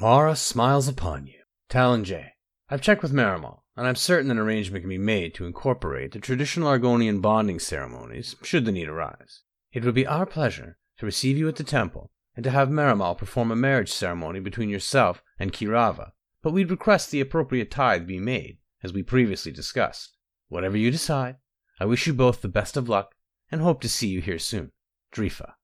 Mara smiles upon you. Talen-Jei. I've checked with Maramal, and I'm certain an arrangement can be made to incorporate the traditional Argonian bonding ceremonies, should the need arise. It would be our pleasure to receive you at the temple and to have Maramal perform a marriage ceremony between yourself and Keerava, but we'd request the appropriate tithe be made, as we previously discussed. Whatever you decide, I wish you both the best of luck and hope to see you here soon. Drifa.